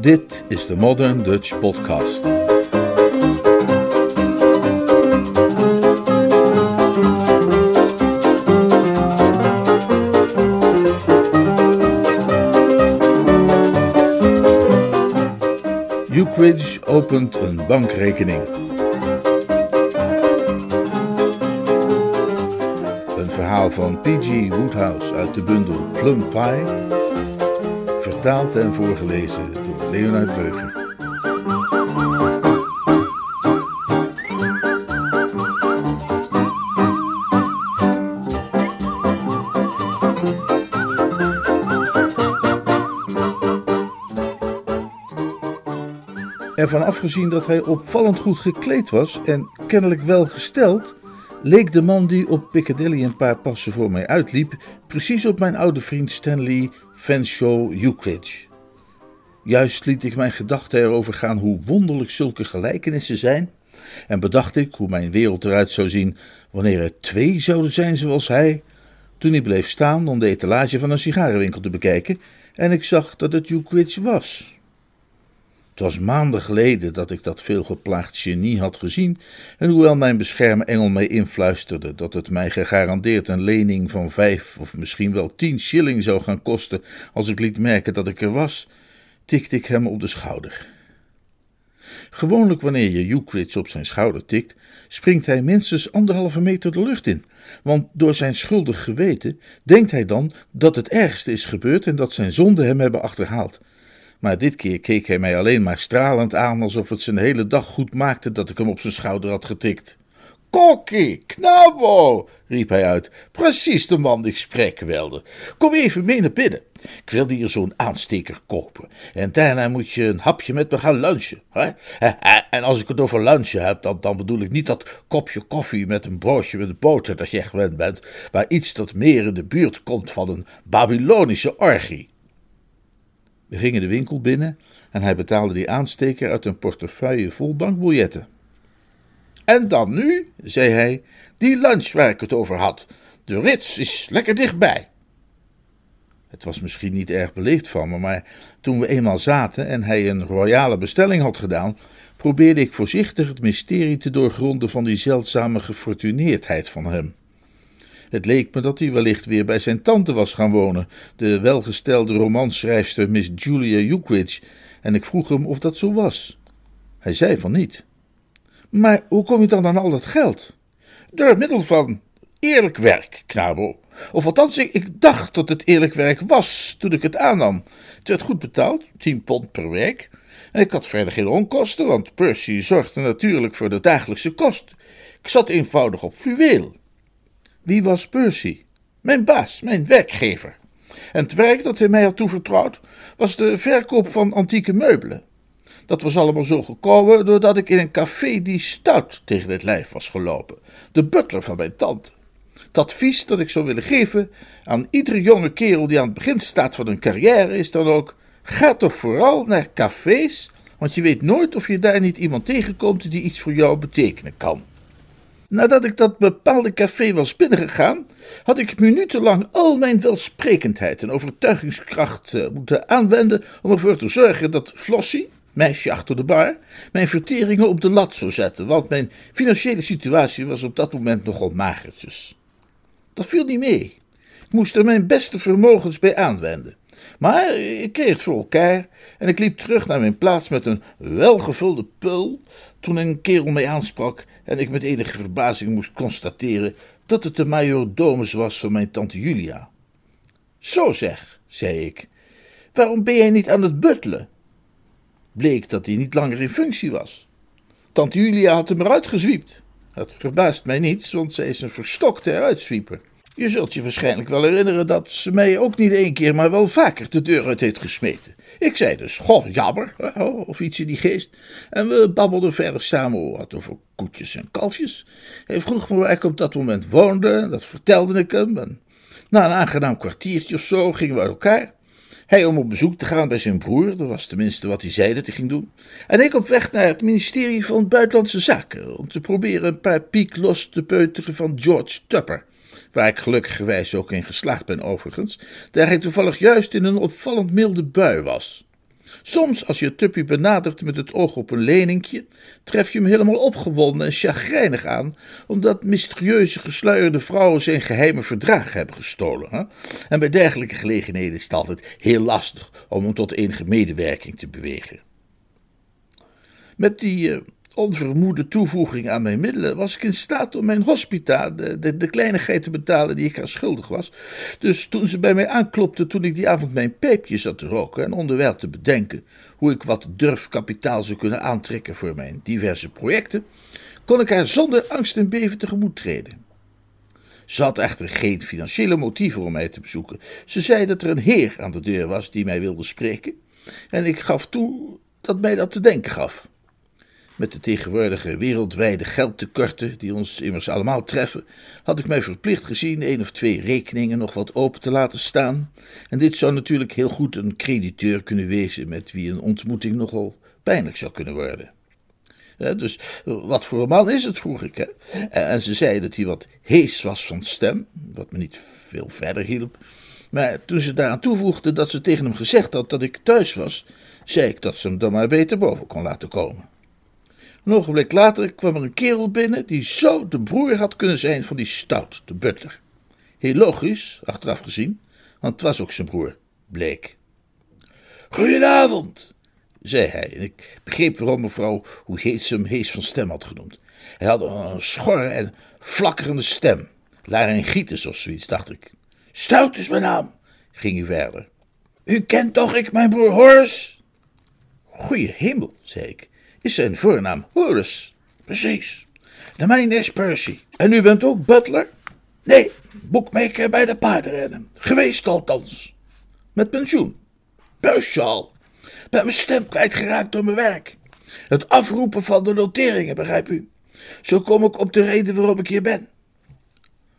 Dit is de Modern Dutch Podcast. Ukridge opent een bankrekening. Een verhaal van P.G. Woodhouse uit de bundel Plum Pie, vertaald en voorgelezen Leonard Beuger. Ervan afgezien dat hij opvallend goed gekleed was en kennelijk wel gesteld, leek de man die op Piccadilly een paar passen voor mij uitliep precies op mijn oude vriend Stanley Fanshawe Ukridge. Juist liet ik mijn gedachten erover gaan hoe wonderlijk zulke gelijkenissen zijn, en bedacht ik hoe mijn wereld eruit zou zien wanneer er twee zouden zijn zoals hij, toen hij bleef staan om de etalage van een sigarenwinkel te bekijken en ik zag dat het Ukridge was. Het was maanden geleden dat ik dat veelgeplaagd genie had gezien, en hoewel mijn beschermengel mij influisterde dat het mij gegarandeerd een lening van vijf of misschien wel tien shilling zou gaan kosten als ik liet merken dat ik er was, tikte ik hem op de schouder. Gewoonlijk wanneer je Ukridge op zijn schouder tikt, springt hij minstens anderhalve meter de lucht in, want door zijn schuldig geweten denkt hij dan dat het ergste is gebeurd en dat zijn zonden hem hebben achterhaald. Maar dit keer keek hij mij alleen maar stralend aan, alsof het zijn hele dag goed maakte dat ik hem op zijn schouder had getikt. Kokkie, knabo, riep hij uit. Precies de man die ik spreken wilde. Kom even mee naar binnen. Ik wilde hier zo'n aansteker kopen. En daarna moet je een hapje met me gaan lunchen. Hè? En als ik het over lunchen heb, dan, dan bedoel ik niet dat kopje koffie met een broodje met boter dat je gewend bent, maar iets dat meer in de buurt komt van een Babylonische orgie. We gingen de winkel binnen en hij betaalde die aansteker uit een portefeuille vol bankbiljetten. En dan nu, zei hij, die lunch waar ik het over had. De Ritz is lekker dichtbij. Het was misschien niet erg beleefd van me, maar toen we eenmaal zaten en hij een royale bestelling had gedaan, probeerde ik voorzichtig het mysterie te doorgronden van die zeldzame gefortuneerdheid van hem. Het leek me dat hij wellicht weer bij zijn tante was gaan wonen, de welgestelde romanschrijfster Miss Julia Ukridge, en ik vroeg hem of dat zo was. Hij zei van niet. Maar hoe kom je dan aan al dat geld? Door middel van eerlijk werk, knabo. Of althans, ik, ik dacht dat het eerlijk werk was toen ik het aannam. Het werd goed betaald, 10 pond per week. En ik had verder geen onkosten, want Percy zorgde natuurlijk voor de dagelijkse kost. Ik zat eenvoudig op fluweel. Wie was Percy? Mijn baas, mijn werkgever. En het werk dat hij mij had toevertrouwd was de verkoop van antieke meubelen. Dat was allemaal zo gekomen doordat ik in een café die stout tegen het lijf was gelopen, de butler van mijn tante. Het advies dat ik zou willen geven aan iedere jonge kerel die aan het begin staat van een carrière is dan ook: ga toch vooral naar cafés, want je weet nooit of je daar niet iemand tegenkomt die iets voor jou betekenen kan. Nadat ik dat bepaalde café was binnengegaan, had ik minutenlang al mijn welsprekendheid en overtuigingskracht uh, moeten aanwenden om ervoor te zorgen dat Flossie, meisje achter de bar, mijn verteringen op de lat zou zetten, want mijn financiële situatie was op dat moment nogal magertjes. Dat viel niet mee. Ik moest er mijn beste vermogens bij aanwenden. Maar ik kreeg het voor elkaar en ik liep terug naar mijn plaats met een welgevulde pul toen een kerel mij aansprak en ik met enige verbazing moest constateren dat het de majordomus was van mijn tante Julia. Zo zeg, zei ik, waarom ben jij niet aan het buttelen? Bleek dat hij niet langer in functie was. Tante Julia had hem eruit gezwiept. Dat verbaast mij niet, want zij is een verstokte eruitswieper. Je zult je waarschijnlijk wel herinneren dat ze mij ook niet één keer, maar wel vaker de deur uit heeft gesmeten. Ik zei dus, goh, jammer, of iets in die geest. En we babbelden verder samen wat over koetjes en kalfjes. Hij vroeg me waar ik op dat moment woonde, dat vertelde ik hem. En na een aangenaam kwartiertje of zo gingen we uit elkaar. Hij om op bezoek te gaan bij zijn broer, dat was tenminste wat hij zei dat hij ging doen. En ik op weg naar het ministerie van Buitenlandse Zaken, om te proberen een paar piek los te peuteren van George Tupper waar ik gelukkigerwijs ook in geslaagd ben overigens, daar hij toevallig juist in een opvallend milde bui was. Soms, als je tuppie benadert met het oog op een leningje, tref je hem helemaal opgewonden en chagrijnig aan, omdat mysterieuze gesluierde vrouwen zijn geheime verdragen hebben gestolen. Hè? En bij dergelijke gelegenheden is het altijd heel lastig om hem tot enige medewerking te bewegen. Met die uh, onvermoede toevoeging aan mijn middelen was ik in staat om mijn hospita, de, de, de kleinigheid te betalen die ik haar schuldig was. Dus toen ze bij mij aanklopte toen ik die avond mijn pijpje zat te roken en onderwijl te bedenken hoe ik wat durfkapitaal zou kunnen aantrekken voor mijn diverse projecten, kon ik haar zonder angst en beven tegemoet treden. Ze had echter geen financiële motieven om mij te bezoeken. Ze zei dat er een heer aan de deur was die mij wilde spreken, en ik gaf toe dat mij dat te denken gaf. Met de tegenwoordige wereldwijde geldtekorten die ons immers allemaal treffen, had ik mij verplicht gezien één of twee rekeningen nog wat open te laten staan. En dit zou natuurlijk heel goed een crediteur kunnen wezen met wie een ontmoeting nogal pijnlijk zou kunnen worden. dus wat voor een man is het, vroeg ik. Hè? En ze zei dat hij wat hees was van stem, wat me niet veel verder hielp. Maar toen ze daaraan toevoegde dat ze tegen hem gezegd had dat ik thuis was, zei ik dat ze hem dan maar beter boven kon laten komen. Een ogenblik later kwam er een kerel binnen die zo de broer had kunnen zijn van die stout, de butler. Heel logisch, achteraf gezien, want het was ook zijn broer, bleek. Goedenavond, zei hij, en ik begreep waarom mevrouw hoe heet ze hem hees van stem had genoemd. Hij had een schorre en flakkerende stem, laryngitis of zoiets, dacht ik. Stout is mijn naam, ging hij verder. U kent toch ik mijn broer Horace? Goeie hemel, zei ik is zijn voornaam Horace. Precies. De mijne is Percy. En u bent ook butler? Nee, boekmaker bij de paardenrennen. Geweest althans. Met pensioen. Al. Ben mijn stem kwijtgeraakt door mijn werk. Het afroepen van de noteringen, begrijp u. Zo kom ik op de reden waarom ik hier ben.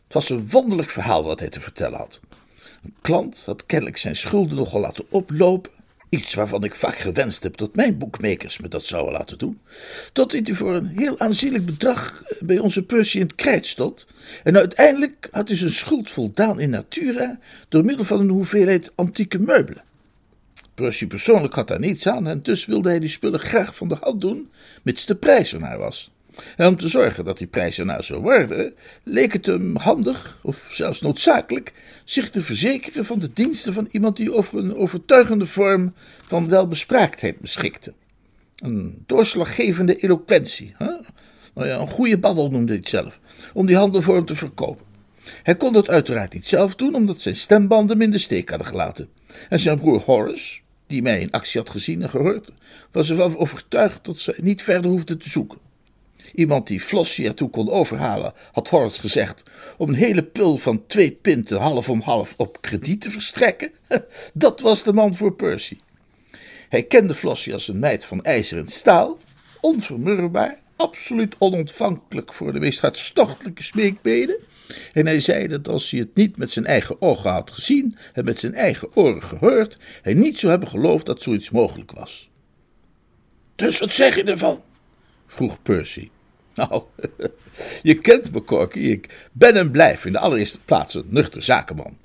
Het was een wonderlijk verhaal wat hij te vertellen had. Een klant had kennelijk zijn schulden nogal laten oplopen Iets waarvan ik vaak gewenst heb dat mijn boekmakers me dat zouden laten doen. Tot hij voor een heel aanzienlijk bedrag bij onze Percy in het krijt stond. En uiteindelijk had hij zijn schuld voldaan in natura door middel van een hoeveelheid antieke meubelen. Percy persoonlijk had daar niets aan en dus wilde hij die spullen graag van de hand doen, mits de prijs ernaar was. En om te zorgen dat die prijs ernaar zou worden, leek het hem handig, of zelfs noodzakelijk, zich te verzekeren van de diensten van iemand die over een overtuigende vorm van welbespraaktheid beschikte. Een doorslaggevende eloquentie. Hè? Nou ja, een goede babbel noemde hij het zelf, om die handel voor hem te verkopen. Hij kon dat uiteraard niet zelf doen, omdat zijn stembanden hem in de steek hadden gelaten. En zijn broer Horace, die mij in actie had gezien en gehoord, was ervan overtuigd dat ze niet verder hoefde te zoeken. Iemand die Flossie ertoe kon overhalen, had Horace gezegd, om een hele pul van twee pinten half om half op krediet te verstrekken. Dat was de man voor Percy. Hij kende Flossie als een meid van ijzer en staal, onvermurwbaar, absoluut onontvankelijk voor de meest hartstochtelijke smeekbeden. En hij zei dat als hij het niet met zijn eigen ogen had gezien en met zijn eigen oren gehoord, hij niet zou hebben geloofd dat zoiets mogelijk was. Dus wat zeg je ervan? Vroeg Percy. Nou, je kent me, Corky. Ik ben en blijf in de allereerste plaats een nuchter zakenman.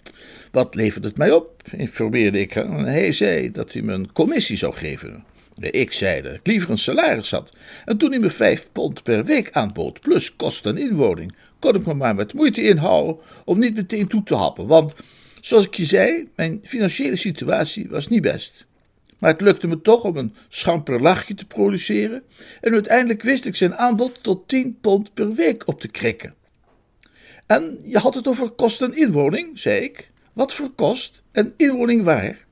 Wat levert het mij op? informeerde ik hem. Hij zei dat hij me een commissie zou geven. Ik zei dat ik liever een salaris had. En toen hij me vijf pond per week aanbood, plus kosten en inwoning, kon ik me maar met moeite inhouden om niet meteen toe te happen. Want, zoals ik je zei, mijn financiële situatie was niet best. Maar het lukte me toch om een schamper lachje te produceren en uiteindelijk wist ik zijn aanbod tot 10 pond per week op te krikken. En je had het over kost en inwoning, zei ik. Wat voor kost en inwoning waar?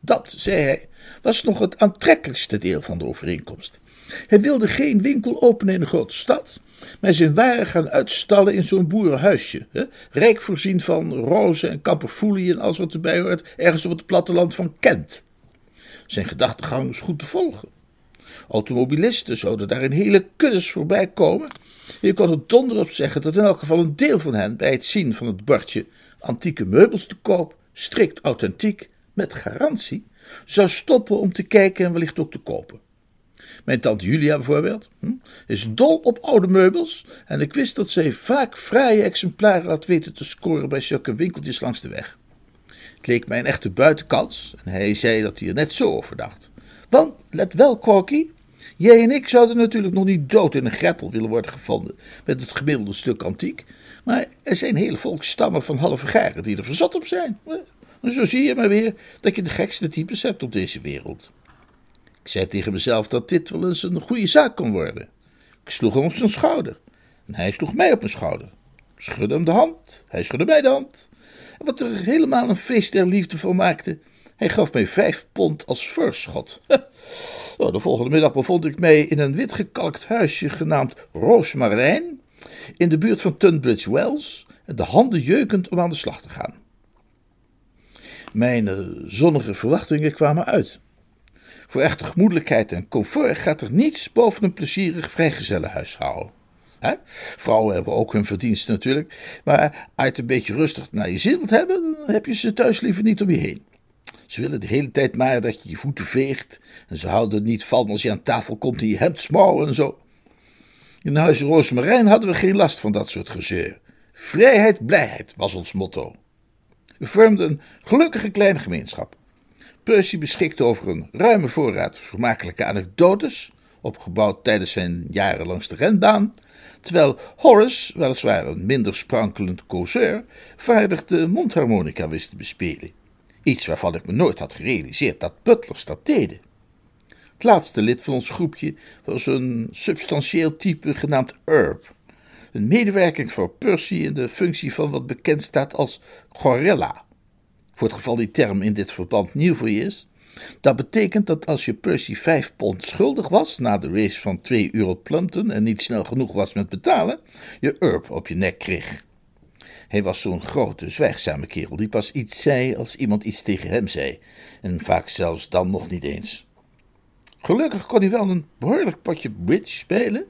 Dat, zei hij, was nog het aantrekkelijkste deel van de overeenkomst. Hij wilde geen winkel openen in een grote stad, maar zijn waren gaan uitstallen in zo'n boerenhuisje. Hè? Rijk voorzien van rozen en kamperfoelie en alles wat erbij hoort, ergens op het platteland van Kent. Zijn gedachtegang is goed te volgen. Automobilisten zouden daar in hele kuddes voorbij komen. Je kon er donder op zeggen dat in elk geval een deel van hen bij het zien van het bordje antieke meubels te koop, strikt authentiek, met garantie, zou stoppen om te kijken en wellicht ook te kopen. Mijn tante Julia bijvoorbeeld hm, is dol op oude meubels en ik wist dat zij vaak fraaie exemplaren had weten te scoren bij zulke winkeltjes langs de weg. Het leek mij een echte buitenkans en hij zei dat hij er net zo over dacht. Want, let wel, Corky, jij en ik zouden natuurlijk nog niet dood in een greppel willen worden gevonden met het gemiddelde stuk antiek. Maar er zijn hele volkstammen van halve garen die er verzot op zijn. En zo zie je maar weer dat je de gekste types hebt op deze wereld. Ik zei tegen mezelf dat dit wel eens een goede zaak kon worden. Ik sloeg hem op zijn schouder. En hij sloeg mij op mijn schouder. Ik schudde hem de hand. Hij schudde mij de hand. Wat er helemaal een feest der liefde van maakte, hij gaf mij vijf pond als voorschot. Oh, de volgende middag bevond ik mij in een witgekalkt huisje genaamd Roosmarijn, in de buurt van Tunbridge Wells, de handen jeukend om aan de slag te gaan. Mijn eh, zonnige verwachtingen kwamen uit. Voor echte gemoedelijkheid en comfort gaat er niets boven een plezierig vrijgezellenhuishouden. Vrouwen hebben ook hun verdiensten natuurlijk, maar uit een beetje rustig naar je zin wilt hebben, dan heb je ze thuis liever niet om je heen. Ze willen de hele tijd maar dat je je voeten veegt. En ze houden er niet van als je aan tafel komt in je hemdsmouwen en zo. In huis Roosmarijn hadden we geen last van dat soort gezeur. Vrijheid, blijheid was ons motto. We vormden een gelukkige kleine gemeenschap. Percy beschikte over een ruime voorraad vermakelijke anekdotes, opgebouwd tijdens zijn jaren langs de renbaan, terwijl Horace, weliswaar een minder sprankelend causeur, vaardig de mondharmonica wist te bespelen. Iets waarvan ik me nooit had gerealiseerd dat butlers dat deden. Het laatste lid van ons groepje was een substantieel type genaamd Herb. Een medewerking voor Percy in de functie van wat bekend staat als gorilla. Voor het geval die term in dit verband nieuw voor je is. Dat betekent dat als je Percy 5 pond schuldig was na de race van 2 uur op Plumpton en niet snel genoeg was met betalen, je Herb op je nek kreeg. Hij was zo'n grote, zwijgzame kerel die pas iets zei als iemand iets tegen hem zei, en vaak zelfs dan nog niet eens. Gelukkig kon hij wel een behoorlijk potje bridge spelen,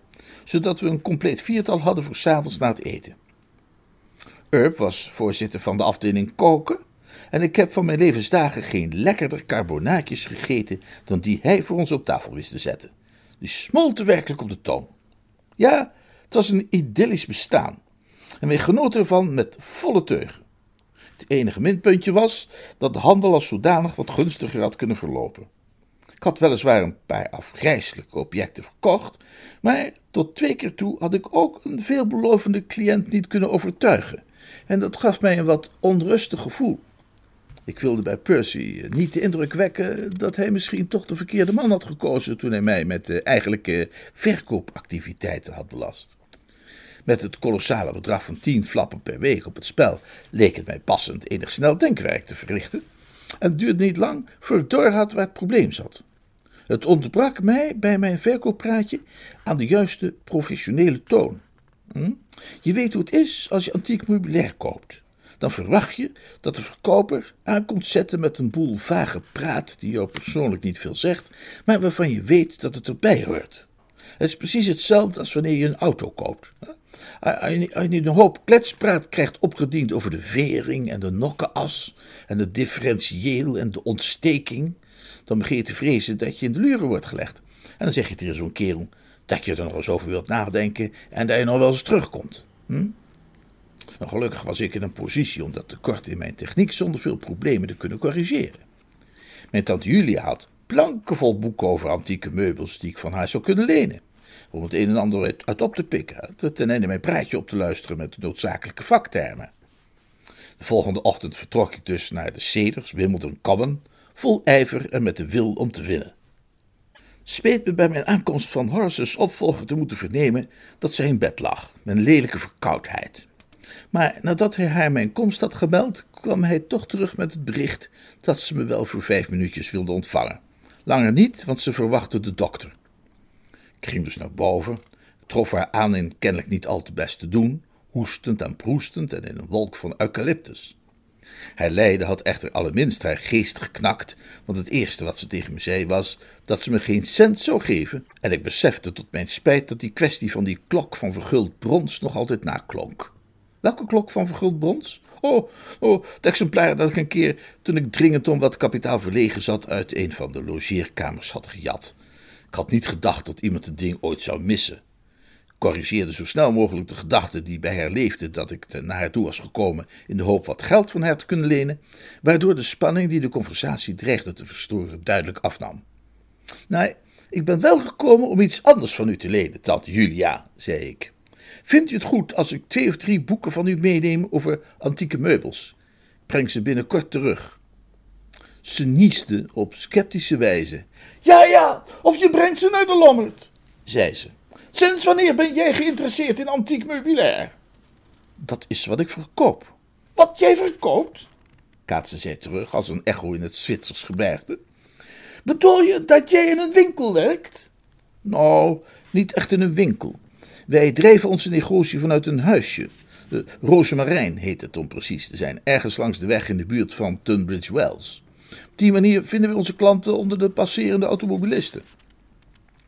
zodat we een compleet viertal hadden voor s'avonds na het eten. Urb was voorzitter van de afdeling koken, en ik heb van mijn levensdagen geen lekkerder carbonaatjes gegeten dan die hij voor ons op tafel wist te zetten. Die smolten werkelijk op de tong. Ja, het was een idyllisch bestaan en wij genoten ervan met volle teugen. Het enige minpuntje was dat de handel als zodanig wat gunstiger had kunnen verlopen. Ik had weliswaar een paar afgrijselijke objecten verkocht, maar tot twee keer toe had ik ook een veelbelovende cliënt niet kunnen overtuigen. En dat gaf mij een wat onrustig gevoel. Ik wilde bij Percy niet de indruk wekken dat hij misschien toch de verkeerde man had gekozen toen hij mij met de eigenlijke verkoopactiviteiten had belast. Met het kolossale bedrag van tien flappen per week op het spel leek het mij passend enig snel denkwerk te verrichten. En het duurde niet lang voor ik doorhad waar het probleem zat. Het ontbrak mij bij mijn verkooppraatje aan de juiste professionele toon. Hm? Je weet hoe het is als je antiek meubilair koopt. Dan verwacht je dat de verkoper aankomt zetten met een boel vage praat die jou persoonlijk niet veel zegt, maar waarvan je weet dat het erbij hoort. Het is precies hetzelfde als wanneer je een auto koopt. Als je een hoop kletspraat krijgt opgediend over de vering en de nokkenas en het differentieel en de ontsteking, dan begin je te vrezen dat je in de luren wordt gelegd. En dan zeg je tegen zo'n kerel dat je er nog eens over wilt nadenken en dat je nog wel eens terugkomt. Hm? Gelukkig was ik in een positie om dat tekort in mijn techniek zonder veel problemen te kunnen corrigeren. Mijn tante Julia had plankenvol boeken over antieke meubels die ik van haar zou kunnen lenen om het een en ander uit op te pikken. Ten einde mijn praatje op te luisteren met de noodzakelijke vaktermen. De volgende ochtend vertrok ik dus naar de Cedars, Wimbledon Common, vol ijver en met de wil om te winnen. Speet me bij mijn aankomst van Horace's opvolger te moeten vernemen dat zij in bed lag, met een lelijke verkoudheid. Maar nadat hij haar mijn komst had gemeld, kwam hij toch terug met het bericht dat ze me wel voor vijf minuutjes wilde ontvangen. Langer niet, want ze verwachtte de dokter. Ik ging dus naar boven, trof haar aan in kennelijk niet al te best te doen, hoestend en proestend en in een wolk van eucalyptus. Haar lijden had echter allerminst haar geest geknakt, want het eerste wat ze tegen me zei was dat ze me geen cent zou geven, en ik besefte tot mijn spijt dat die kwestie van die klok van verguld brons nog altijd naklonk. Welke klok van verguld brons? Oh, oh, het exemplaar dat ik een keer, toen ik dringend om wat kapitaal verlegen zat, uit een van de logeerkamers had gejat. Ik had niet gedacht dat iemand het ding ooit zou missen. Ik corrigeerde zo snel mogelijk de gedachte die bij haar leefde dat ik naar haar toe was gekomen in de hoop wat geld van haar te kunnen lenen, waardoor de spanning die de conversatie dreigde te verstoren duidelijk afnam. Nee, ik ben wel gekomen om iets anders van u te lenen, tante Julia, zei ik. Vindt u het goed als ik twee of drie boeken van u meeneem over antieke meubels? Ik breng ze binnenkort terug. Ze nieste op sceptische wijze. Ja, ja, of je brengt ze naar de Lommerd, zei ze. Sinds wanneer ben jij geïnteresseerd in antiek meubilair? Dat is wat ik verkoop. Wat jij verkoopt? kaatste zij terug als een echo in het Zwitsers gebergte. Bedoel je dat jij in een winkel werkt? Nou, niet echt in een winkel. Wij drijven onze negotie vanuit een huisje. De Rozemarijn heet het om precies te zijn, ergens langs de weg in de buurt van Tunbridge Wells. Op die manier vinden we onze klanten onder de passerende automobilisten.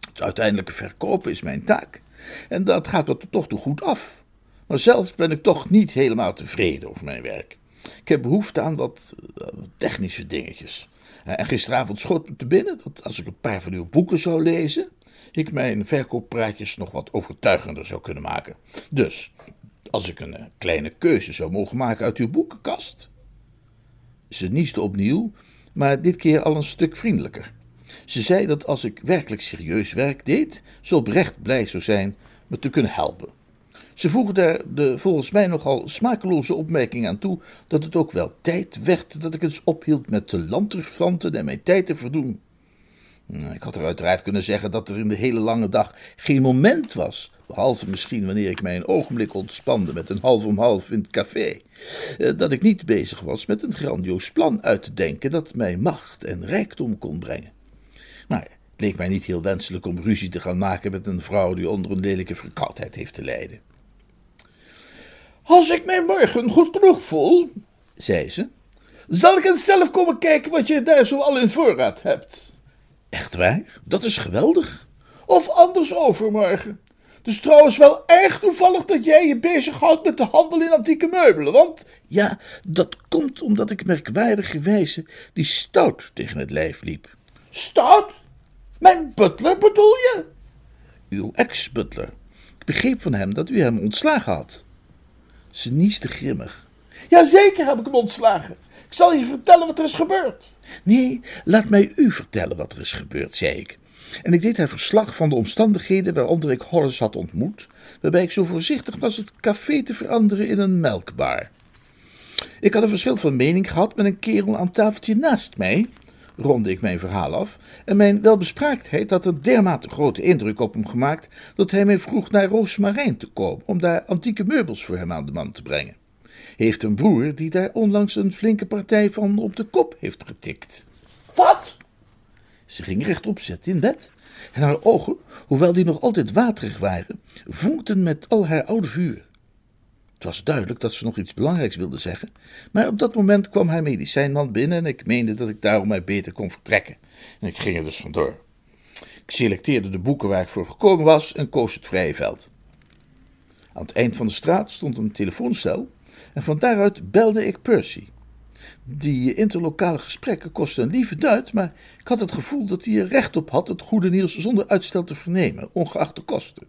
Het uiteindelijke verkopen is mijn taak. En dat gaat me toch toe goed af. Maar zelf ben ik toch niet helemaal tevreden over mijn werk. Ik heb behoefte aan wat uh, technische dingetjes. Uh, en gisteravond schoot me te binnen dat als ik een paar van uw boeken zou lezen, ik mijn verkooppraatjes nog wat overtuigender zou kunnen maken. Dus, als ik een uh, kleine keuze zou mogen maken uit uw boekenkast. Ze nieste opnieuw, maar dit keer al een stuk vriendelijker. Ze zei dat als ik werkelijk serieus werk deed, ze oprecht blij zou zijn me te kunnen helpen. Ze voegde daar de volgens mij nogal smakeloze opmerking aan toe dat het ook wel tijd werd dat ik eens ophield met te lanterfanten en mijn tijd te verdoen. Ik had er uiteraard kunnen zeggen dat er in de hele lange dag geen moment was, behalve misschien wanneer ik mij een ogenblik ontspande met een half om half in het café, eh, dat ik niet bezig was met een grandioos plan uit te denken dat mij macht en rijkdom kon brengen. Maar het leek mij niet heel wenselijk om ruzie te gaan maken met een vrouw die onder een lelijke verkoudheid heeft te lijden. Als ik mij morgen goed genoeg voel, zei ze, zal ik eens zelf komen kijken wat je daar zo al in voorraad hebt. Echt waar? Dat is geweldig. Of anders overmorgen. Het is trouwens wel erg toevallig dat jij je bezighoudt met de handel in antieke meubelen, want... Ja, dat komt omdat ik merkwaardigerwijze die stout tegen het lijf liep. Stout? Mijn butler bedoel je? Uw ex-butler. Ik begreep van hem dat u hem ontslagen had. Ze nieste grimmig. Jazeker heb ik hem ontslagen. Ik zal je vertellen wat er is gebeurd. Nee, laat mij u vertellen wat er is gebeurd, zei ik. En ik deed haar verslag van de omstandigheden waaronder ik Horace had ontmoet, waarbij ik zo voorzichtig was het café te veranderen in een melkbar. Ik had een verschil van mening gehad met een kerel aan tafeltje naast mij, ronde ik mijn verhaal af, en mijn welbespraaktheid had een dermate grote indruk op hem gemaakt dat hij mij vroeg naar Roosmarijn te komen om daar antieke meubels voor hem aan de man te brengen. Heeft een broer die daar onlangs een flinke partij van op de kop heeft getikt. Wat? Ze ging rechtop zitten in bed en haar ogen, hoewel die nog altijd waterig waren, vonkten met al haar oude vuur. Het was duidelijk dat ze nog iets belangrijks wilde zeggen, maar op dat moment kwam haar medicijnman binnen en ik meende dat ik daarom mij beter kon vertrekken. En ik ging er dus vandoor. Ik selecteerde de boeken waar ik voor gekomen was en koos het vrije veld. Aan het eind van de straat stond een telefooncel en van daaruit belde ik Percy. Die interlokale gesprekken kostten een lieve duit, maar ik had het gevoel dat hij er recht op had het goede nieuws zonder uitstel te vernemen, ongeacht de kosten.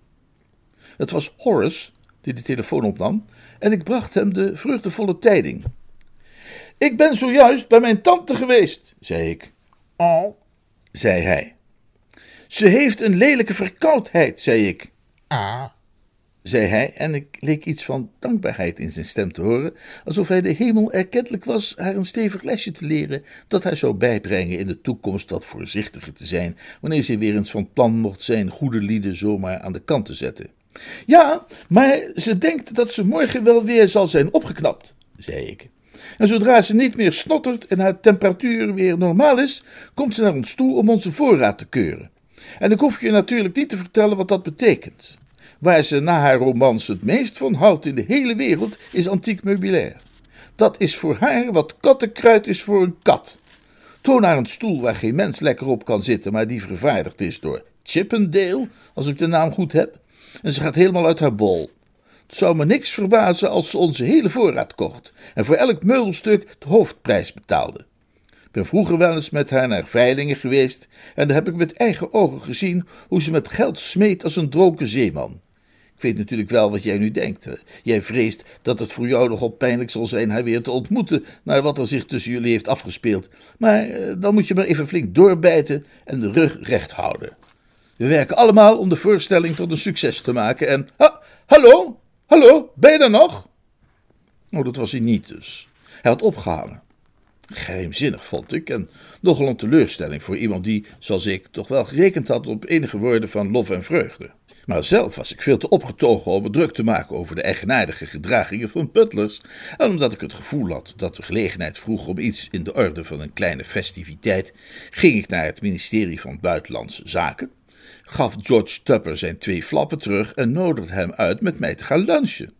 Het was Horace die de telefoon opnam en ik bracht hem de vreugdevolle tijding. Ik ben zojuist bij mijn tante geweest, zei ik. Oh, zei hij. Ze heeft een lelijke verkoudheid, zei ik. Ah, zei hij, en ik leek iets van dankbaarheid in zijn stem te horen, alsof hij de hemel erkentelijk was haar een stevig lesje te leren dat hij zou bijbrengen in de toekomst wat voorzichtiger te zijn, wanneer ze weer eens van plan mocht zijn goede lieden zomaar aan de kant te zetten. Ja, maar ze denkt dat ze morgen wel weer zal zijn opgeknapt, zei ik. En zodra ze niet meer snottert en haar temperatuur weer normaal is, komt ze naar ons toe om onze voorraad te keuren. En ik hoef je natuurlijk niet te vertellen wat dat betekent. Waar ze na haar romans het meest van houdt in de hele wereld is antiek meubilair. Dat is voor haar wat kattenkruid is voor een kat. Toon haar een stoel waar geen mens lekker op kan zitten, maar die vervaardigd is door Chippendale, als ik de naam goed heb. En ze gaat helemaal uit haar bol. Het zou me niks verbazen als ze onze hele voorraad kocht en voor elk meubelstuk de hoofdprijs betaalde. Ik ben vroeger wel eens met haar naar veilingen geweest en daar heb ik met eigen ogen gezien hoe ze met geld smeet als een dronken zeeman. Weet natuurlijk wel wat jij nu denkt. Jij vreest dat het voor jou nogal pijnlijk zal zijn haar weer te ontmoeten, naar wat er zich tussen jullie heeft afgespeeld. Maar eh, dan moet je maar even flink doorbijten en de rug recht houden. We werken allemaal om de voorstelling tot een succes te maken en... Ha, hallo? Hallo? Ben je er nog? Oh, dat was hij niet dus. Hij had opgehangen. Geheimzinnig vond ik en nogal een teleurstelling voor iemand die, zoals ik, toch wel gerekend had op enige woorden van lof en vreugde. Maar zelf was ik veel te opgetogen om me druk te maken over de eigenaardige gedragingen van butlers. En omdat ik het gevoel had dat de gelegenheid vroeg om iets in de orde van een kleine festiviteit, ging ik naar het ministerie van Buitenlandse Zaken, gaf George Tupper zijn twee flappen terug en nodigde hem uit met mij te gaan lunchen.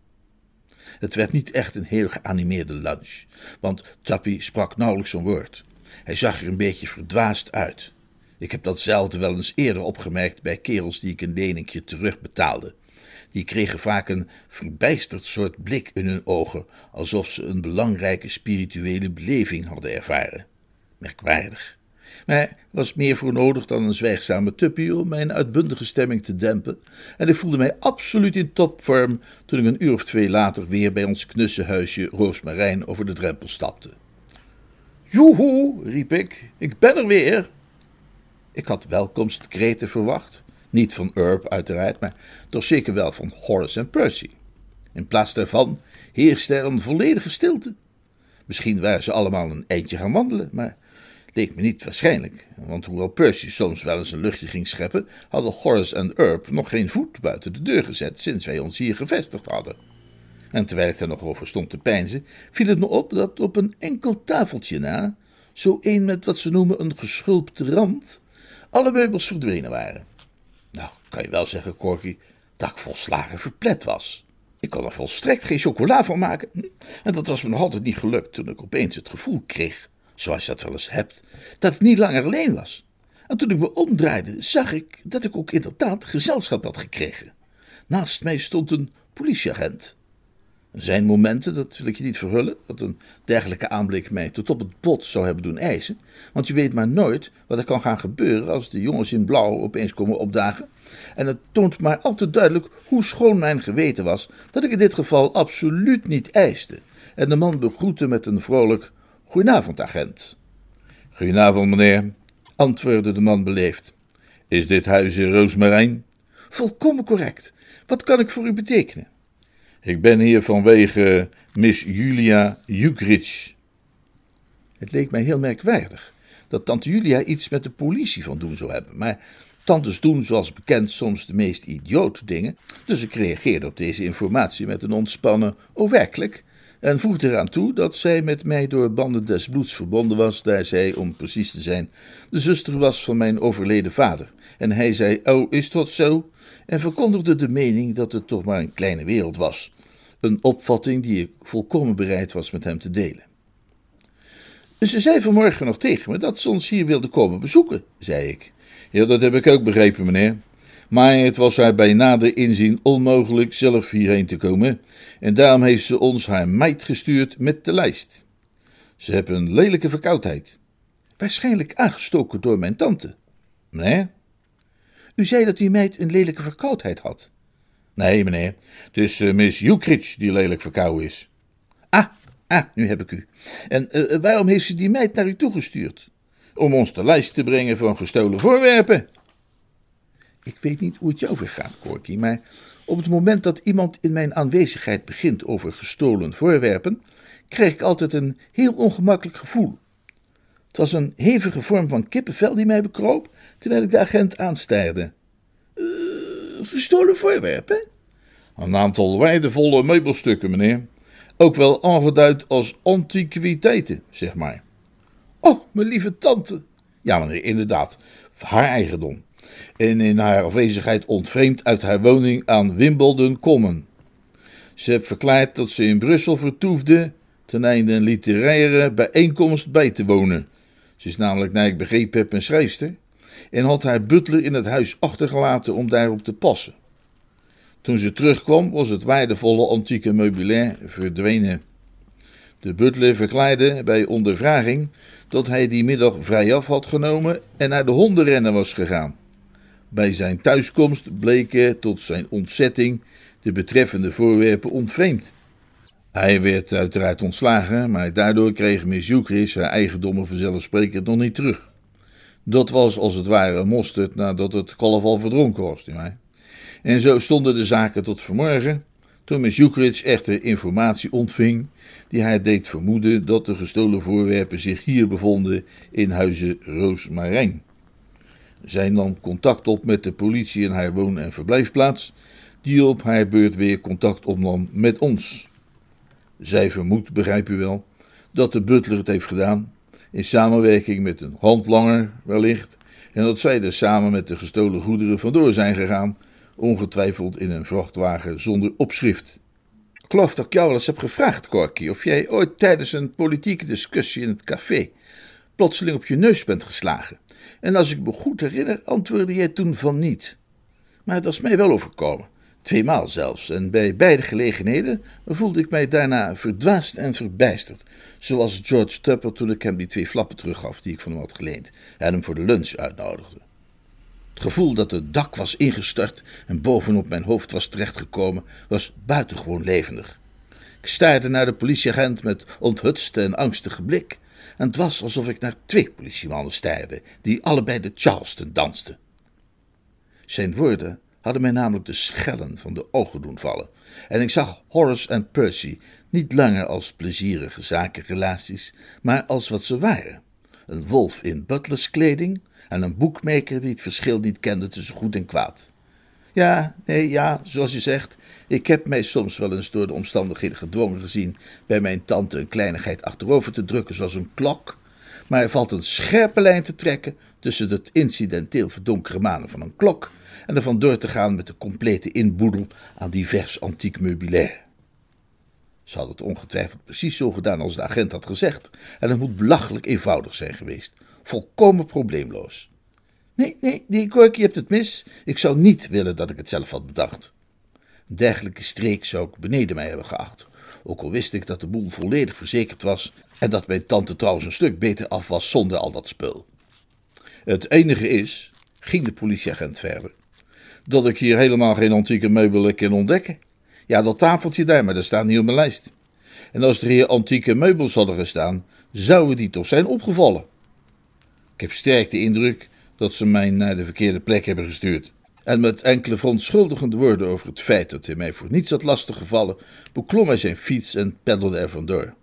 Het werd niet echt een heel geanimeerde lunch, want Tappy sprak nauwelijks een woord. Hij zag er een beetje verdwaasd uit. Ik heb datzelfde wel eens eerder opgemerkt bij kerels die ik een leningje terugbetaalde. Die kregen vaak een verbijsterd soort blik in hun ogen, alsof ze een belangrijke spirituele beleving hadden ervaren. Merkwaardig. Maar was meer voor nodig dan een zwijgzame tuppie om mijn uitbundige stemming te dempen, en ik voelde mij absoluut in topvorm toen ik een uur of twee later weer bij ons knusse huisje Roosmarijn over de drempel stapte. Joehoe, riep ik, ik ben er weer. Ik had welkomstkreten verwacht. Niet van Urb, uiteraard, maar toch zeker wel van Horace en Percy. In plaats daarvan heerste er een volledige stilte. Misschien waren ze allemaal een eindje gaan wandelen, maar leek me niet waarschijnlijk. Want hoewel Percy soms wel eens een luchtje ging scheppen, hadden Horace en Urb nog geen voet buiten de deur gezet sinds wij ons hier gevestigd hadden. En terwijl ik er nog over stond te peinzen, viel het me op dat op een enkel tafeltje na, zo een met wat ze noemen een geschulpte rand, alle meubels verdwenen waren. Nou, kan je wel zeggen, Corky, dat ik volslagen verplet was. Ik kon er volstrekt geen chocola van maken. En dat was me nog altijd niet gelukt toen ik opeens het gevoel kreeg, zoals je dat wel eens hebt, dat ik niet langer alleen was. En toen ik me omdraaide, zag ik dat ik ook inderdaad gezelschap had gekregen. Naast mij stond een politieagent. Er zijn momenten, dat wil ik je niet verhullen, dat een dergelijke aanblik mij tot op het bot zou hebben doen eisen. Want je weet maar nooit wat er kan gaan gebeuren als de jongens in blauw opeens komen opdagen. En het toont maar al te duidelijk hoe schoon mijn geweten was dat ik in dit geval absoluut niet eiste. En de man begroette met een vrolijk: Goedenavond, agent. Goedenavond, meneer, antwoordde de man beleefd. Is dit huis in Roosmarijn? Volkomen correct. Wat kan ik voor u betekenen? Ik ben hier vanwege Miss Julia Jukrich. Het leek mij heel merkwaardig dat tante Julia iets met de politie van doen zou hebben, maar tantes doen zoals bekend soms de meest idiote dingen, dus ik reageerde op deze informatie met een ontspannen oh werkelijk en voegde eraan toe dat zij met mij door banden des bloeds verbonden was, daar zij, om precies te zijn, de zuster was van mijn overleden vader. En hij zei, oh, is dat zo? En verkondigde de mening dat het toch maar een kleine wereld was. Een opvatting die ik volkomen bereid was met hem te delen. Ze zei vanmorgen nog tegen me dat ze ons hier wilde komen bezoeken, zei ik. Ja, dat heb ik ook begrepen, meneer. Maar het was haar bij nader inzien onmogelijk zelf hierheen te komen, en daarom heeft ze ons haar meid gestuurd met de lijst. Ze hebben een lelijke verkoudheid. Waarschijnlijk aangestoken door mijn tante. Nee? U zei dat die meid een lelijke verkoudheid had. Nee, meneer. Het is uh, Miss Ukridge die lelijk verkouden is. Ah, ah, nu heb ik u. En uh, waarom heeft ze die meid naar u toegestuurd? Om ons de lijst te brengen van gestolen voorwerpen. Ik weet niet hoe het jou vergaat, Corky, maar op het moment dat iemand in mijn aanwezigheid begint over gestolen voorwerpen, krijg ik altijd een heel ongemakkelijk gevoel. Het was een hevige vorm van kippenvel die mij bekroop, terwijl ik de agent aanstaarde. Uh, gestolen voorwerpen? Een aantal waardevolle meubelstukken, meneer. Ook wel aangeduid als antiquiteiten, zeg maar. Oh, mijn lieve tante. Ja, meneer, inderdaad. Haar eigendom. En in haar afwezigheid ontvreemd uit haar woning aan Wimbledon Common. Ze heeft verklaard dat ze in Brussel vertoefde ten einde een literaire bijeenkomst bij te wonen. Ze is namelijk, naar ik begrepen heb, een schrijfster en had haar butler in het huis achtergelaten om daarop te passen. Toen ze terugkwam, was het waardevolle antieke meubilair verdwenen. De butler verklaarde bij ondervraging dat hij die middag vrijaf had genomen en naar de hondenrennen was gegaan. Bij zijn thuiskomst bleken tot zijn ontzetting de betreffende voorwerpen ontvreemd. Hij werd uiteraard ontslagen, maar daardoor kreeg Miss Euclid haar eigendommen vanzelfsprekend nog niet terug. Dat was als het ware mosterd nadat het kalf al verdronken was? En zo stonden de zaken tot vanmorgen, toen Miss Euclid echter informatie ontving die haar deed vermoeden dat de gestolen voorwerpen zich hier bevonden in huizen Roosmarijn. Zij nam contact op met de politie in haar woon- en verblijfplaats, die op haar beurt weer contact opnam met ons. Zij vermoedt, begrijp u wel, dat de butler het heeft gedaan, in samenwerking met een handlanger wellicht, en dat zij er samen met de gestolen goederen vandoor zijn gegaan, ongetwijfeld in een vrachtwagen zonder opschrift. Ik dat ik jou al eens heb gevraagd, Corky, of jij ooit tijdens een politieke discussie in het café plotseling op je neus bent geslagen. En als ik me goed herinner, antwoordde jij toen van niet. Maar dat is mij wel overkomen. Tweemaal zelfs, en bij beide gelegenheden voelde ik mij daarna verdwaasd en verbijsterd. Zoals George Tupper toen ik hem die twee flappen teruggaf die ik van hem had geleend en hem voor de lunch uitnodigde. Het gevoel dat het dak was ingestort en bovenop mijn hoofd was terechtgekomen, was buitengewoon levendig. Ik staarde naar de politieagent met onthutste en angstige blik, en het was alsof ik naar twee politiemannen staarde, die allebei de Charleston dansten. Zijn woorden hadden mij namelijk de schellen van de ogen doen vallen, en ik zag Horace en Percy niet langer als plezierige zakenrelaties, maar als wat ze waren: een wolf in butlerskleding en een boekmaker die het verschil niet kende tussen goed en kwaad. Ja, nee, ja, zoals je zegt, ik heb mij soms wel eens door de omstandigheden gedwongen gezien bij mijn tante een kleinigheid achterover te drukken zoals een klok, maar er valt een scherpe lijn te trekken tussen het incidenteel verdonkere manen van een klok en ervan door te gaan met de complete inboedel aan divers antiek meubilair. Ze had het ongetwijfeld precies zo gedaan als de agent had gezegd, en het moet belachelijk eenvoudig zijn geweest, volkomen probleemloos. Nee, nee, die Gorky hebt het mis. Ik zou niet willen dat ik het zelf had bedacht. Een dergelijke streek zou ik beneden mij hebben geacht, ook al wist ik dat de boel volledig verzekerd was en dat mijn tante trouwens een stuk beter af was zonder al dat spul. Het enige is, ging de politieagent verder, dat ik hier helemaal geen antieke meubelen kan ontdekken. Ja, dat tafeltje daar, maar dat staat niet op mijn lijst. En als er hier antieke meubels hadden gestaan, zouden die toch zijn opgevallen. Ik heb sterk de indruk dat ze mij naar de verkeerde plek hebben gestuurd. En met enkele verontschuldigende woorden over het feit dat hij mij voor niets had lastiggevallen, beklom hij zijn fiets en peddelde er vandoor.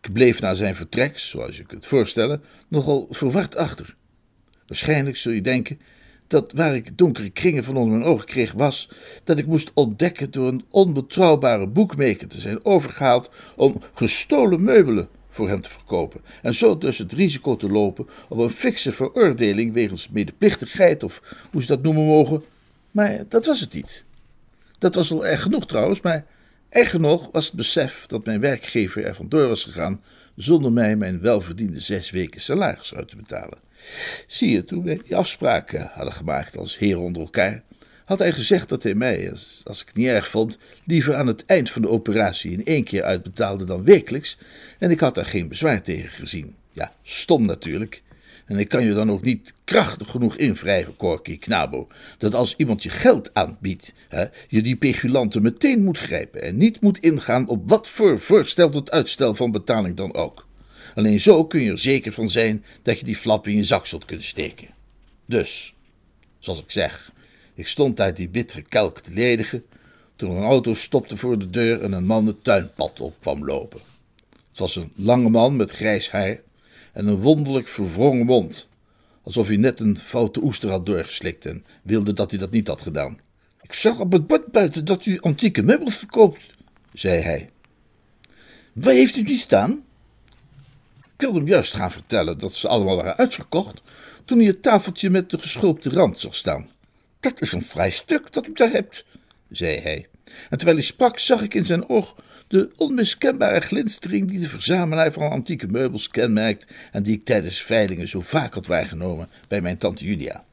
Ik bleef na zijn vertrek, zoals je kunt voorstellen, nogal verward achter. Waarschijnlijk zul je denken dat waar ik donkere kringen van onder mijn ogen kreeg, was dat ik moest ontdekken door een onbetrouwbare boekmaker te zijn overgehaald om gestolen meubelen voor hem te verkopen en zo dus het risico te lopen op een fikse veroordeling wegens medeplichtigheid of hoe ze dat noemen mogen. Maar dat was het niet. Dat was al erg genoeg trouwens, maar erg genoeg was het besef dat mijn werkgever er vandoor was gegaan zonder mij mijn welverdiende zes weken salaris uit te betalen. Zie je, toen wij die afspraken hadden gemaakt als heren onder elkaar, had hij gezegd dat hij mij, als, ik het niet erg vond, liever aan het eind van de operatie in één keer uitbetaalde dan wekelijks, en ik had daar geen bezwaar tegen gezien. Ja, stom natuurlijk. En ik kan je dan ook niet krachtig genoeg invrijven, Corky Knabo, dat als iemand je geld aanbiedt, hè, je die pegulanten meteen moet grijpen en niet moet ingaan op wat voor voorstel tot uitstel van betaling dan ook. Alleen zo kun je er zeker van zijn dat je die flap in je zak zult kunnen steken. Dus, zoals ik zeg, ik stond uit die bittere kelk te ledigen toen een auto stopte voor de deur en een man het tuinpad op kwam lopen. Het was een lange man met grijs haar en een wonderlijk verwrongen mond, alsof hij net een foute oester had doorgeslikt en wilde dat hij dat niet had gedaan. Ik zag op het bord buiten dat u antieke meubels verkoopt, zei hij. Waar heeft u die staan? Ik wilde hem juist gaan vertellen dat ze allemaal waren uitverkocht, toen hij het tafeltje met de geschulpte rand zag staan. Dat is een vrij stuk dat u daar hebt, zei hij. En terwijl hij sprak, zag ik in zijn oog de onmiskenbare glinstering die de verzamelaar van antieke meubels kenmerkt en die ik tijdens veilingen zo vaak had waargenomen bij mijn tante Julia.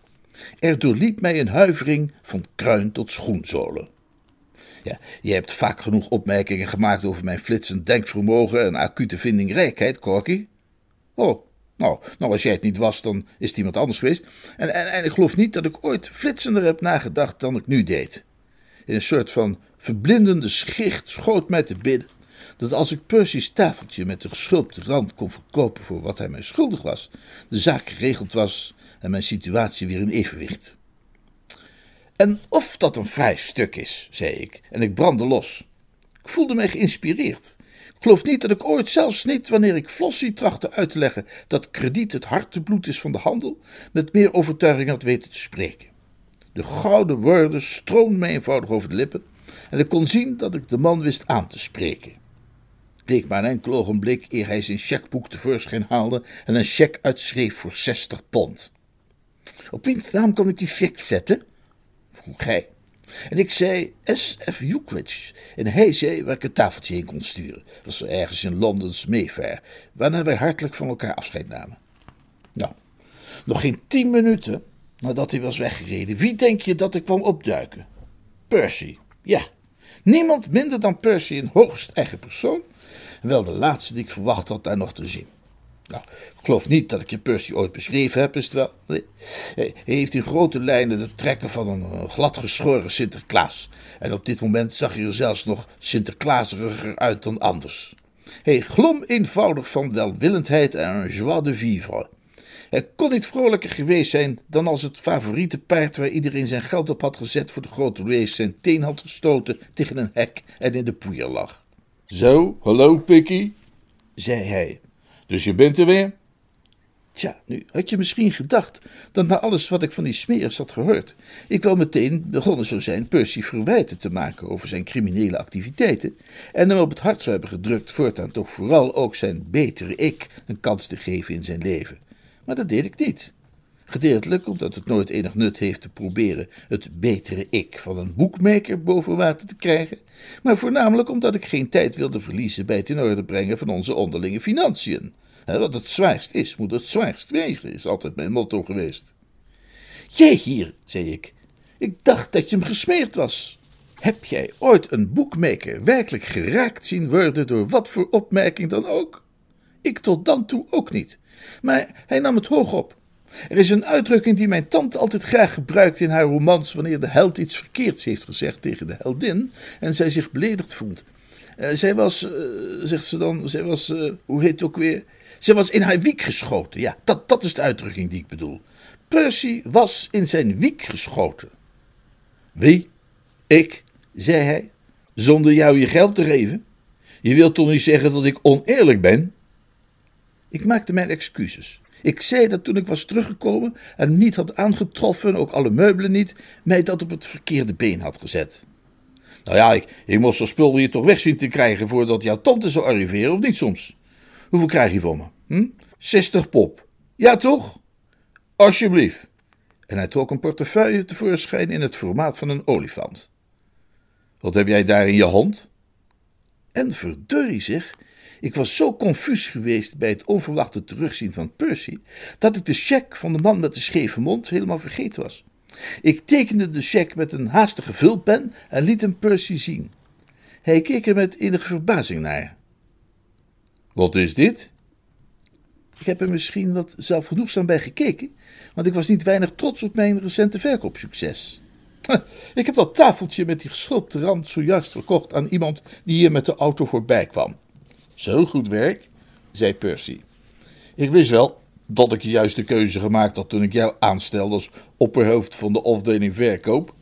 Er doorliep mij een huivering van kruin tot schoenzolen. Ja, je hebt vaak genoeg opmerkingen gemaakt over mijn flitsend denkvermogen en acute vindingrijkheid, Corky. Oh, Nou, nou, als jij het niet was, dan is het iemand anders geweest. En, en, en ik geloof niet dat ik ooit flitsender heb nagedacht dan ik nu deed. In een soort van verblindende schicht schoot mij te bidden dat als ik Percy's tafeltje met de geschulpte rand kon verkopen voor wat hij mij schuldig was, de zaak geregeld was en mijn situatie weer in evenwicht. En of dat een vrij stuk is, zei ik, en ik brandde los. Ik voelde mij geïnspireerd. Geloof niet dat ik ooit, zelfs niet wanneer ik Flossie trachtte uit te leggen dat krediet het hartebloed is van de handel, met meer overtuiging had weten te spreken. De gouden woorden stroomden mij eenvoudig over de lippen en ik kon zien dat ik de man wist aan te spreken. Leek maar een enkel ogenblik eer hij zijn chequeboek tevoorschijn haalde en een cheque uitschreef voor 60 pond. Op wiens naam kan ik die cheque zetten? vroeg hij. En ik zei S.F. Ukridge. En hij zei waar ik het tafeltje heen kon sturen. Dat was ergens in Londens Mayfair. Waarna wij hartelijk van elkaar afscheid namen. Nou, nog geen tien minuten nadat hij was weggereden. Wie denk je dat ik kwam opduiken? Percy. Ja, niemand minder dan Percy in hoogst eigen persoon. En wel de laatste die ik verwacht had daar nog te zien. Nou, ik geloof niet dat ik je Percy ooit beschreven heb, is het wel? Nee. Hij heeft in grote lijnen de trekken van een gladgeschoren Sinterklaas. En op dit moment zag hij er zelfs nog Sinterklaaseriger uit dan anders. Hij glom eenvoudig van welwillendheid en een joie de vivre. Hij kon niet vrolijker geweest zijn dan als het favoriete paard waar iedereen zijn geld op had gezet voor de grote race zijn teen had gestoten tegen een hek en in de poeier lag. Zo, hallo Pikkie, zei hij. Dus je bent er weer? Tja, nu had je misschien gedacht dat na alles wat ik van die smeers had gehoord, ik wel meteen begonnen zou zijn Percy verwijten te maken over zijn criminele activiteiten en hem op het hart zou hebben gedrukt voortaan toch vooral ook zijn betere ik een kans te geven in zijn leven. Maar dat deed ik niet. Gedeeltelijk omdat het nooit enig nut heeft te proberen het betere ik van een boekmaker boven water te krijgen, maar voornamelijk omdat ik geen tijd wilde verliezen bij het in orde brengen van onze onderlinge financiën. Wat het zwaarst is, moet het zwaarst wegen, is altijd mijn motto geweest. Jij hier, zei ik. Ik dacht dat je hem gesmeerd was. Heb jij ooit een boekmaker werkelijk geraakt zien worden door wat voor opmerking dan ook? Ik tot dan toe ook niet. Maar hij nam het hoog op. Er is een uitdrukking die mijn tante altijd graag gebruikt in haar romans wanneer de held iets verkeerds heeft gezegd tegen de heldin en zij zich beledigd voelt. Uh, zij was, uh, zegt ze dan, zij was, uh, hoe heet het ook weer? Zij was in haar wiek geschoten. Ja, dat, dat is de uitdrukking die ik bedoel. Percy was in zijn wiek geschoten. Wie? Ik, zei hij, zonder jou je geld te geven? Je wilt toch niet zeggen dat ik oneerlijk ben? Ik maakte mijn excuses. Ik zei dat toen ik was teruggekomen en niet had aangetroffen, ook alle meubelen niet, mij dat op het verkeerde been had gezet. Nou ja, ik, ik moest zo'n spul hier toch weg zien te krijgen voordat jouw tante zou arriveren, of niet soms? Hoeveel krijg je van me? Hm? 60 pop. Ja, toch? Alsjeblieft. En hij trok een portefeuille tevoorschijn in het formaat van een olifant. Wat heb jij daar in je hand? En verdurrie zeg, ik was zo confuus geweest bij het onverwachte terugzien van Percy, dat ik de cheque van de man met de scheve mond helemaal vergeten was. Ik tekende de cheque met een haastige vulpen en liet hem Percy zien. Hij keek er met enige verbazing naar. Wat is dit? Ik heb er misschien wat zelfgenoegzaam bij gekeken, want ik was niet weinig trots op mijn recente verkoopsucces. Ik heb dat tafeltje met die geschulpte rand zojuist verkocht aan iemand die hier met de auto voorbij kwam. Zo goed werk, zei Percy. Ik wist wel dat ik de juiste keuze gemaakt had toen ik jou aanstelde als opperhoofd van de afdeling verkoop.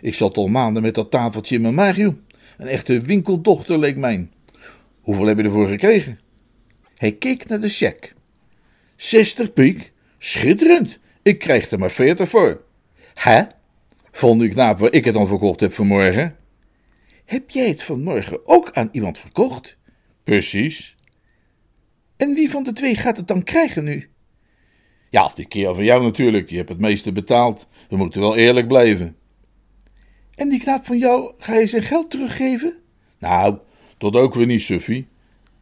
Ik zat al maanden met dat tafeltje in mijn Mario. Een echte winkeldochter leek mij. Hoeveel heb je ervoor gekregen? Hij keek naar de cheque. 60 piek? Schitterend. Ik krijg er maar 40 voor. Hè? Vond u knaap waar ik het dan verkocht heb vanmorgen? Heb jij het vanmorgen ook aan iemand verkocht? Precies. En wie van de twee gaat het dan krijgen nu? Ja, die keer van jou natuurlijk. Je hebt het meeste betaald. We moeten wel eerlijk blijven. En die knaap van jou, ga je zijn geld teruggeven? Nou, dat ook weer niet, Suffie,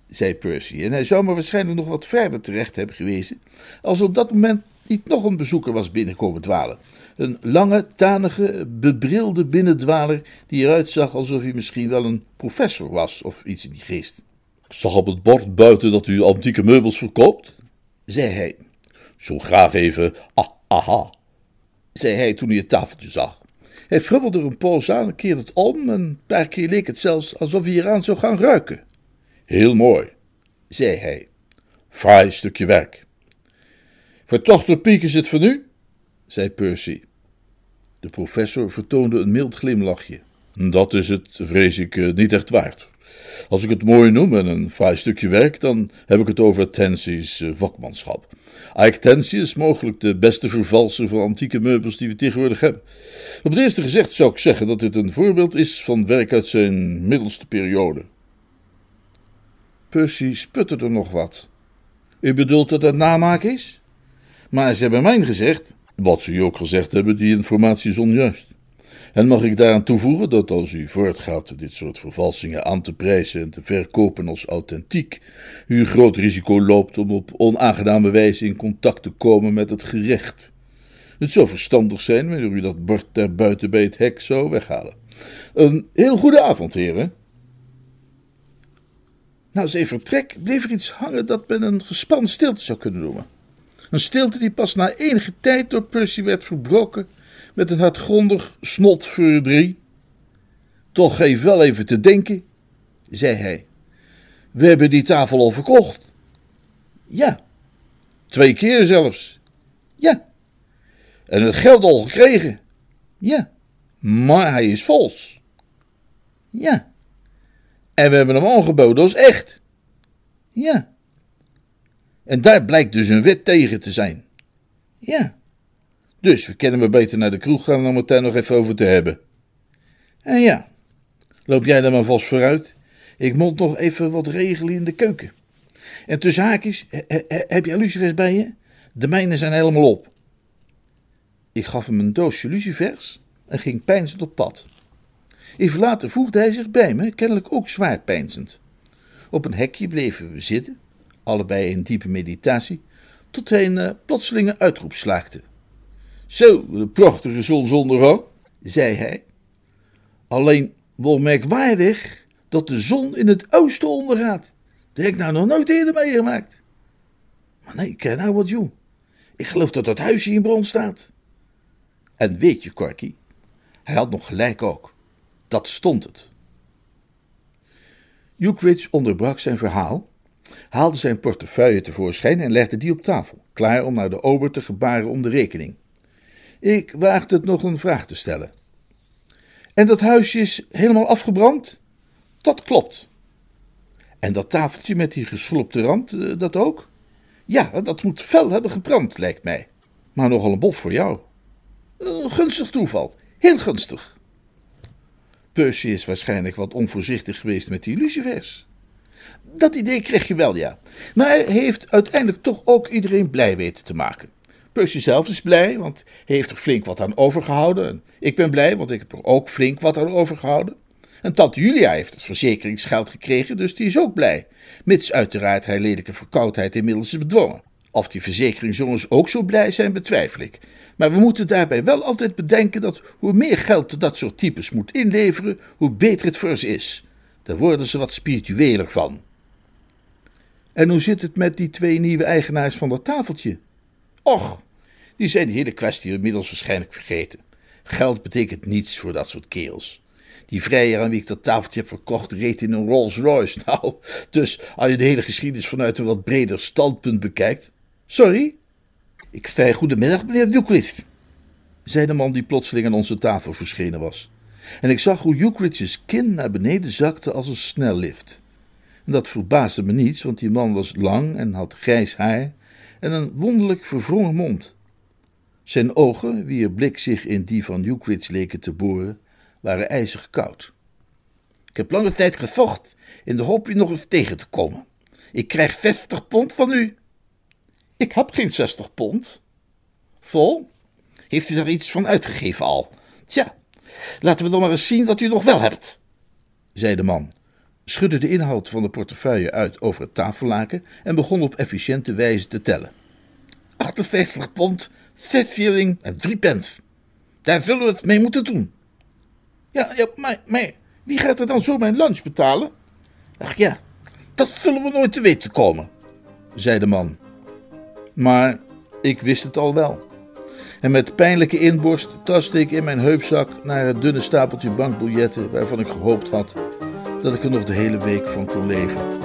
zei Percy. En hij zou maar waarschijnlijk nog wat verder terecht hebben gewezen, als op dat moment niet nog een bezoeker was binnenkomen dwalen. Een lange, tanige, bebrilde binnendwaler die eruit zag alsof hij misschien wel een professor was of iets in die geest. Zag op het bord buiten dat u antieke meubels verkoopt, zei hij. Zo graag even, ah, aha, zei hij toen hij het tafeltje zag. Hij frubbelde er een poos aan, keerde het om en een paar keer leek het zelfs alsof hij eraan zou gaan ruiken. Heel mooi, zei hij. Fraai stukje werk. Voor Piek is het van u, zei Percy. De professor vertoonde een mild glimlachje. Dat is het, vrees ik, eh, niet echt waard. Als ik het mooi noem en een fraai stukje werk, dan heb ik het over Tensies eh, vakmanschap. Ike Tensi is mogelijk de beste vervalser van antieke meubels die we tegenwoordig hebben. Op het eerste gezicht zou ik zeggen dat dit een voorbeeld is van werk uit zijn middelste periode. Percy sputterde nog wat. U bedoelt dat het namaak is? Maar ze hebben mij gezegd. Wat ze u ook gezegd hebben, die informatie is onjuist. En mag ik daaraan toevoegen dat als u voortgaat dit soort vervalsingen aan te prijzen en te verkopen als authentiek, u groot risico loopt om op onaangename wijze in contact te komen met het gerecht. Het zou verstandig zijn wanneer u dat bord daar buiten bij het hek zou weghalen. Een heel goede avond, heren. Na zijn vertrek bleef er iets hangen dat men een gespannen stilte zou kunnen noemen. Een stilte die pas na enige tijd door Percy werd verbroken met een hartgrondig drie. Toch geef wel even te denken, zei hij. We hebben die tafel al verkocht. Ja. Twee keer zelfs. Ja. En het geld al gekregen. Ja. Maar hij is vals. Ja. En we hebben hem aangeboden als echt. Ja. En daar blijkt dus een wet tegen te zijn. Ja. Dus we kunnen maar beter naar de kroeg gaan om het daar nog even over te hebben. En ja, loop jij dan maar vast vooruit. Ik moet nog even wat regelen in de keuken. En tussen haakjes, heb je lucifers bij je? De mijne zijn helemaal op. Ik gaf hem een doosje lucifers en ging peinzend op pad. Even later voegde hij zich bij me, kennelijk ook zwaar peinzend. Op een hekje bleven we zitten, allebei in diepe meditatie, tot hij een uh, plotselinge uitroep slaakte. Zo, de prachtige zonsondergang, zei hij. Alleen wel merkwaardig dat de zon in het oosten ondergaat. Dat heb ik nou nog nooit eerder meegemaakt. Maar nee, ken nou wat jong. Ik geloof dat dat huisje in brand staat. En weet je, Corky, hij had nog gelijk ook. Dat stond het. Ukridge onderbrak zijn verhaal, haalde zijn portefeuille tevoorschijn en legde die op tafel, klaar om naar de ober te gebaren om de rekening. Ik waagde het nog een vraag te stellen. En dat huisje is helemaal afgebrand? Dat klopt. En dat tafeltje met die geschlopte rand, eh, dat ook? Ja, dat moet fel hebben gebrand, lijkt mij. Maar nogal een bof voor jou. Een gunstig toeval, heel gunstig. Percy is waarschijnlijk wat onvoorzichtig geweest met die lucifers. Dat idee kreeg je wel, ja. Maar hij heeft uiteindelijk toch ook iedereen blij weten te maken. Percy zelf is blij, want hij heeft er flink wat aan overgehouden. En ik ben blij, want ik heb er ook flink wat aan overgehouden. En tante Julia heeft het verzekeringsgeld gekregen, dus die is ook blij. Mits uiteraard haar lelijke verkoudheid inmiddels is bedwongen. Of die verzekeringsjongens ook zo blij zijn, betwijfel ik. Maar we moeten daarbij wel altijd bedenken dat hoe meer geld dat soort types moet inleveren, hoe beter het voor ze is. Daar worden ze wat spiritueler van. En hoe zit het met die twee nieuwe eigenaars van dat tafeltje? Och, die zijn de hele kwestie inmiddels waarschijnlijk vergeten. Geld betekent niets voor dat soort kerels. Die vrijer aan wie ik dat tafeltje heb verkocht, reed in een Rolls Royce. Nou, dus als je de hele geschiedenis vanuit een wat breder standpunt bekijkt. Sorry? Ik zei goedemiddag, meneer Euclid, zei de man die plotseling aan onze tafel verschenen was. En ik zag hoe Euclid's kin naar beneden zakte als een snellift. En dat verbaasde me niets, want die man was lang en had grijs haar en een wonderlijk verwrongen mond. Zijn ogen, wier blik zich in die van Euclid leken te boren, waren ijzig koud. Ik heb lange tijd gevocht in de hoop u nog eens tegen te komen. Ik krijg 60 pond van u. Ik heb geen 60 pond. Vol? Heeft u daar iets van uitgegeven al? Tja, laten we dan maar eens zien wat u nog wel hebt, zei de man, schudde de inhoud van de portefeuille uit over het tafellaken en begon op efficiënte wijze te tellen. 58 pond, 6 shilling en 3 pence. Daar zullen we het mee moeten doen. Ja, ja maar, maar wie gaat er dan zo mijn lunch betalen? Ach ja, dat zullen we nooit te weten komen, zei de man. Maar ik wist het al wel. En met pijnlijke inborst tastte ik in mijn heupzak naar het dunne stapeltje bankbiljetten waarvan ik gehoopt had dat ik er nog de hele week van kon leven.